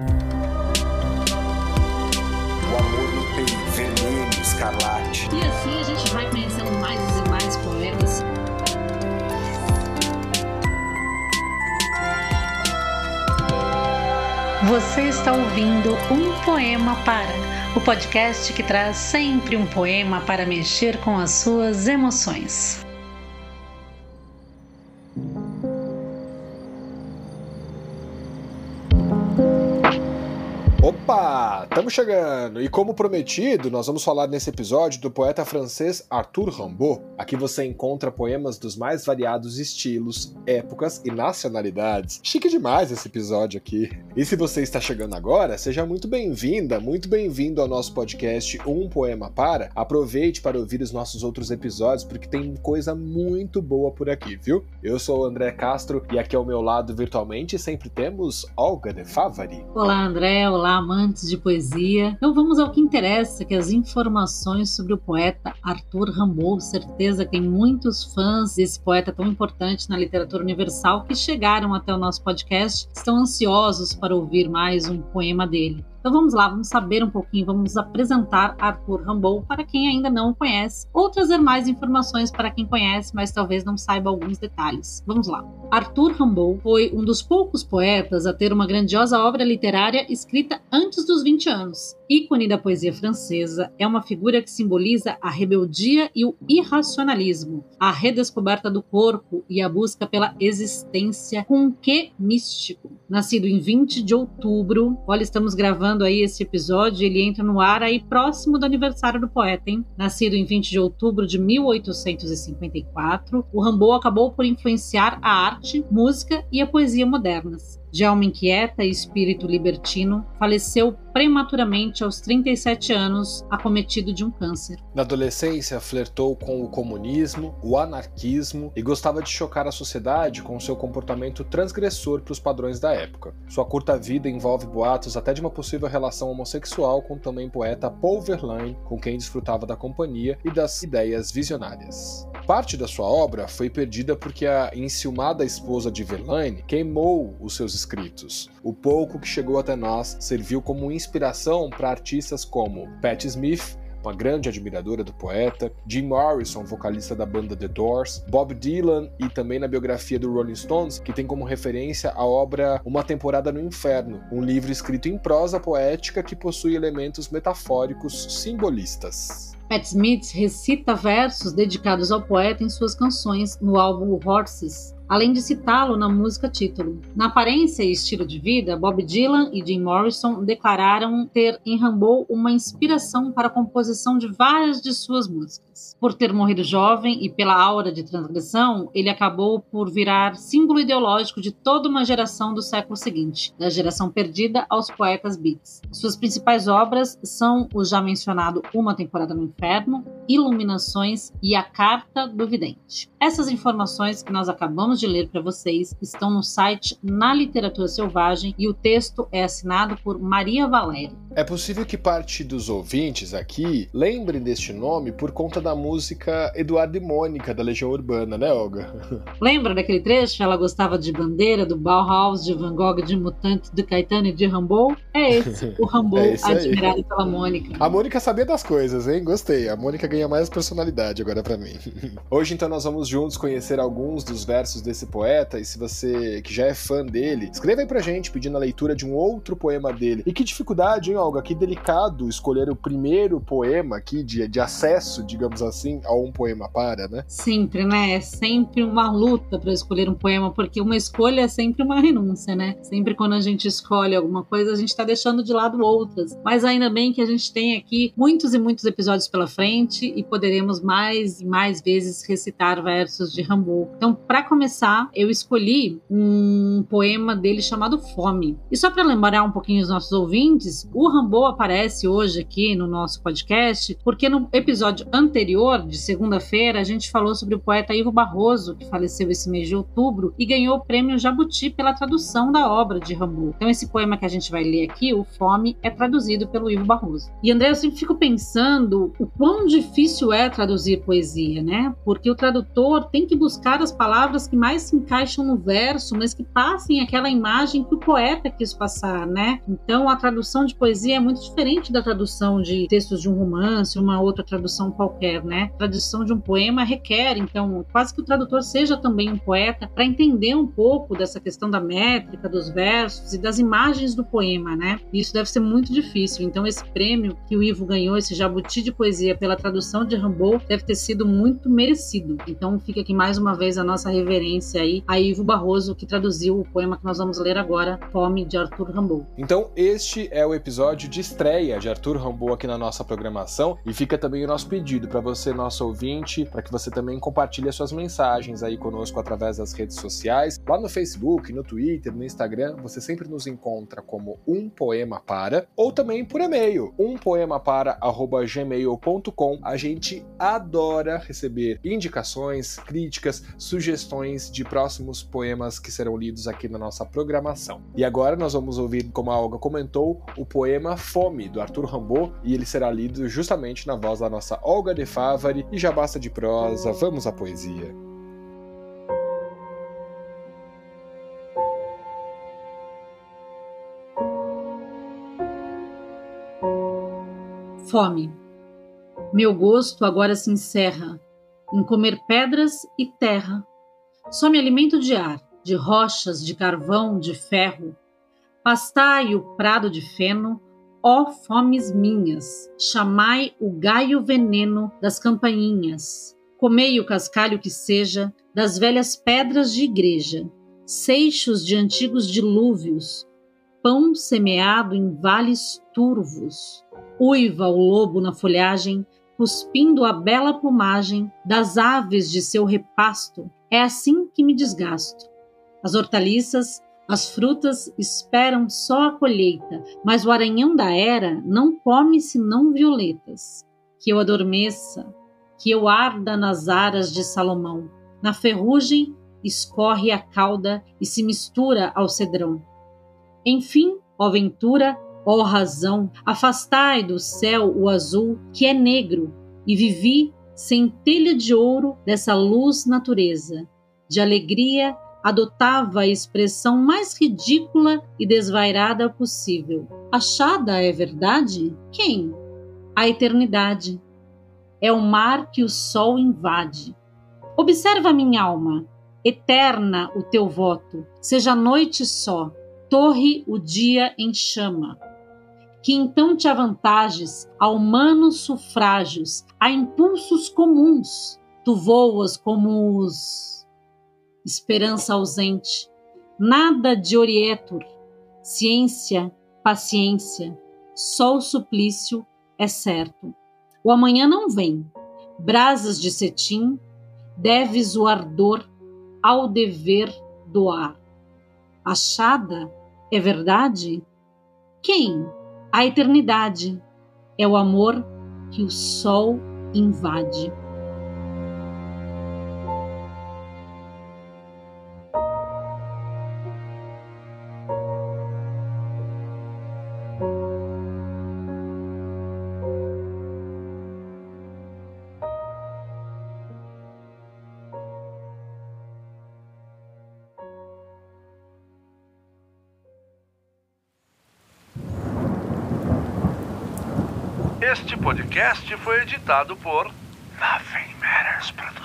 O amor não tem veneno, escarlate. E assim a gente vai conhecendo mais e mais poetas. Você está ouvindo Um Poema Para, o podcast que traz sempre um poema para mexer com as suas emoções. Opa, estamos chegando! E como prometido, nós vamos falar nesse episódio do poeta francês Arthur Rimbaud. Aqui você encontra poemas dos mais variados estilos, épocas e nacionalidades. Chique demais esse episódio aqui. E se você está chegando agora, seja muito bem-vinda, muito bem-vindo ao nosso podcast Um Poema Para. Aproveite para ouvir os nossos outros episódios, porque tem coisa muito boa por aqui, viu? Eu sou o André Castro e aqui ao meu lado virtualmente sempre temos Olga de Favari. Olá, André. Olá, amantes de poesia. Então vamos ao que interessa, que é as informações sobre o poeta Arthur Rimbaud. Certeza tem muitos fãs desse poeta tão importante na literatura universal que chegaram até o nosso podcast, estão ansiosos para ouvir mais um poema dele. Então vamos lá, vamos saber um pouquinho, vamos apresentar Arthur Rimbaud para quem ainda não o conhece, ou trazer mais informações para quem conhece, mas talvez não saiba alguns detalhes. Vamos lá. Arthur Rimbaud foi um dos poucos poetas a ter uma grandiosa obra literária escrita antes dos 20 anos. Ícone da poesia francesa, é uma figura que simboliza a rebeldia e o irracionalismo, a redescoberta do corpo e a busca pela existência com um quê místico. Nascido em 20 de outubro, olha, estamos gravando aí esse episódio, ele entra no ar aí próximo do aniversário do poeta, hein? Nascido em 20 de outubro de 1854, o Rimbaud acabou por influenciar a arte, música e a poesia modernas. De alma inquieta e espírito libertino, faleceu prematuramente aos 37 anos, acometido de um câncer. Na adolescência, flertou com o comunismo, o anarquismo e gostava de chocar a sociedade com seu comportamento transgressor para os padrões da época. Sua curta vida envolve boatos até de uma possível relação homossexual com o também poeta Paul Verlaine, com quem desfrutava da companhia e das ideias visionárias. Parte da sua obra foi perdida porque a enciumada esposa de Verlaine queimou os seus escritos. O pouco que chegou até nós serviu como inspiração para artistas como Patti Smith, uma grande admiradora do poeta, Jim Morrison, vocalista da banda The Doors, Bob Dylan e também na biografia do Rolling Stones, que tem como referência a obra Uma Temporada no Inferno, um livro escrito em prosa poética que possui elementos metafóricos simbolistas. Pat Smith recita versos dedicados ao poeta em suas canções no álbum Horses, além de citá-lo na música título. Na aparência e estilo de vida, Bob Dylan e Jim Morrison declararam ter em Rimbaud uma inspiração para a composição de várias de suas músicas. Por ter morrido jovem e pela aura de transgressão, ele acabou por virar símbolo ideológico de toda uma geração do século seguinte, da geração perdida aos poetas beats. Suas principais obras são o já mencionado Uma Temporada no Inferno, Iluminações e A Carta do Vidente. Essas informações que nós acabamos de ler para vocês estão no site Na Literatura Selvagem e o texto é assinado por Maria Valéria. É possível que parte dos ouvintes aqui lembrem deste nome por conta da música Eduardo e Mônica da Legião Urbana, né, Olga? Lembra daquele trecho? Ela gostava de Bandeira, do Bauhaus, de Van Gogh, de Mutante, do Caetano e de Rimbaud? É esse, o Rimbaud É admirado pela Mônica. A Mônica sabia das coisas, hein? Gostei. A Mônica ganha mais personalidade agora pra mim. Hoje, então, nós vamos juntos conhecer alguns dos versos desse poeta. E se você que já é fã dele, escreva aí pra gente pedindo a leitura de um outro poema dele. E que dificuldade, hein, Olga? Que delicado escolher o primeiro poema aqui de, de acesso, digamos assim, a um poema para, né? Sempre, né? É sempre uma luta para escolher um poema, porque uma escolha é sempre uma renúncia, né? Sempre quando a gente escolhe alguma coisa, a gente tá deixando de lado outras. Mas ainda bem que a gente tem aqui muitos e muitos episódios pela frente e poderemos mais e mais vezes recitar versos de Rimbaud. Então, para começar, eu escolhi um poema dele chamado Fome. E só para lembrar um pouquinho os nossos ouvintes, o Rimbaud aparece hoje aqui no nosso podcast porque no episódio anterior, de segunda-feira, a gente falou sobre o poeta Ivo Barroso, que faleceu esse mês de outubro e ganhou o prêmio Jabuti pela tradução da obra de Rimbaud. Então, esse poema que a gente vai ler aqui, o Fome, é traduzido pelo Ivo Barroso. E André, eu sempre fico pensando o quão difícil é traduzir poesia, né? Porque o tradutor tem que buscar as palavras que mais se encaixam no verso, mas que passem aquela imagem que o poeta quis passar, né? Então a tradução de poesia é muito diferente da tradução de textos de um romance, uma outra tradução qualquer, né? A tradução de um poema requer, então, quase que o tradutor seja também um poeta para entender um pouco dessa questão da métrica, dos versos e das imagens do poema, né? Isso deve ser muito difícil. Então esse prêmio que o Ivo ganhou, esse Jabuti de poesia pela tradução de Rimbaud, deve ter sido muito merecido. Então fica aqui mais uma vez a nossa reverência aí a Ivo Barroso, que traduziu o poema que nós vamos ler agora, Fome, de Arthur Rimbaud. Então este é o episódio de estreia de Arthur Rimbaud aqui na nossa programação e fica também o nosso pedido para você, nosso ouvinte, para que você também compartilhe as suas mensagens aí conosco através das redes sociais, lá no Facebook, no Twitter, no Instagram, você sempre nos encontra como um poema para ou também por e-mail, umpoemapara@gmail.com. A gente adora receber indicações, críticas, sugestões de próximos poemas que serão lidos aqui na nossa programação. E agora nós vamos ouvir, como a Olga comentou, o poema Fome do Arthur Rimbaud e ele será lido justamente na voz da nossa Olga de Favari e já basta de prosa, vamos à poesia. Fome. Meu gosto agora se encerra em comer pedras e terra. Só me alimento de ar, de rochas, de carvão, de ferro. Pastai o prado de feno, ó fomes minhas, chamai o gaio veneno das campainhas. Comei o cascalho que seja das velhas pedras de igreja, seixos de antigos dilúvios, pão semeado em vales turvos Uiva o lobo na folhagem, cuspindo a bela plumagem das aves de seu repasto. É assim que me desgasto. As hortaliças, as frutas esperam só a colheita, mas o aranhão da era não come senão violetas. Que eu adormeça, que eu arda nas aras de Salomão. Na ferrugem escorre a cauda e se mistura ao cedrão. Enfim, ó ventura, Ó razão, afastai do céu o azul, que é negro, e vivi centelha de ouro dessa luz natureza. De alegria, adotava a expressão mais ridícula e desvairada possível. Achada é verdade? Quem? A eternidade. É o mar que o sol invade. Observa minha alma, eterna o teu voto, seja noite só, torre o dia em chama que então te avantages a humanos sufrágios, a impulsos comuns. Tu voas como os. Esperança ausente, nada de orietur, ciência, paciência, só o suplício é certo. O amanhã não vem, brasas de cetim, deves o ardor ao dever doar. Achada é verdade? Quem? A eternidade é o amor que o sol invade. Este podcast foi editado por Nothing Matters Produções.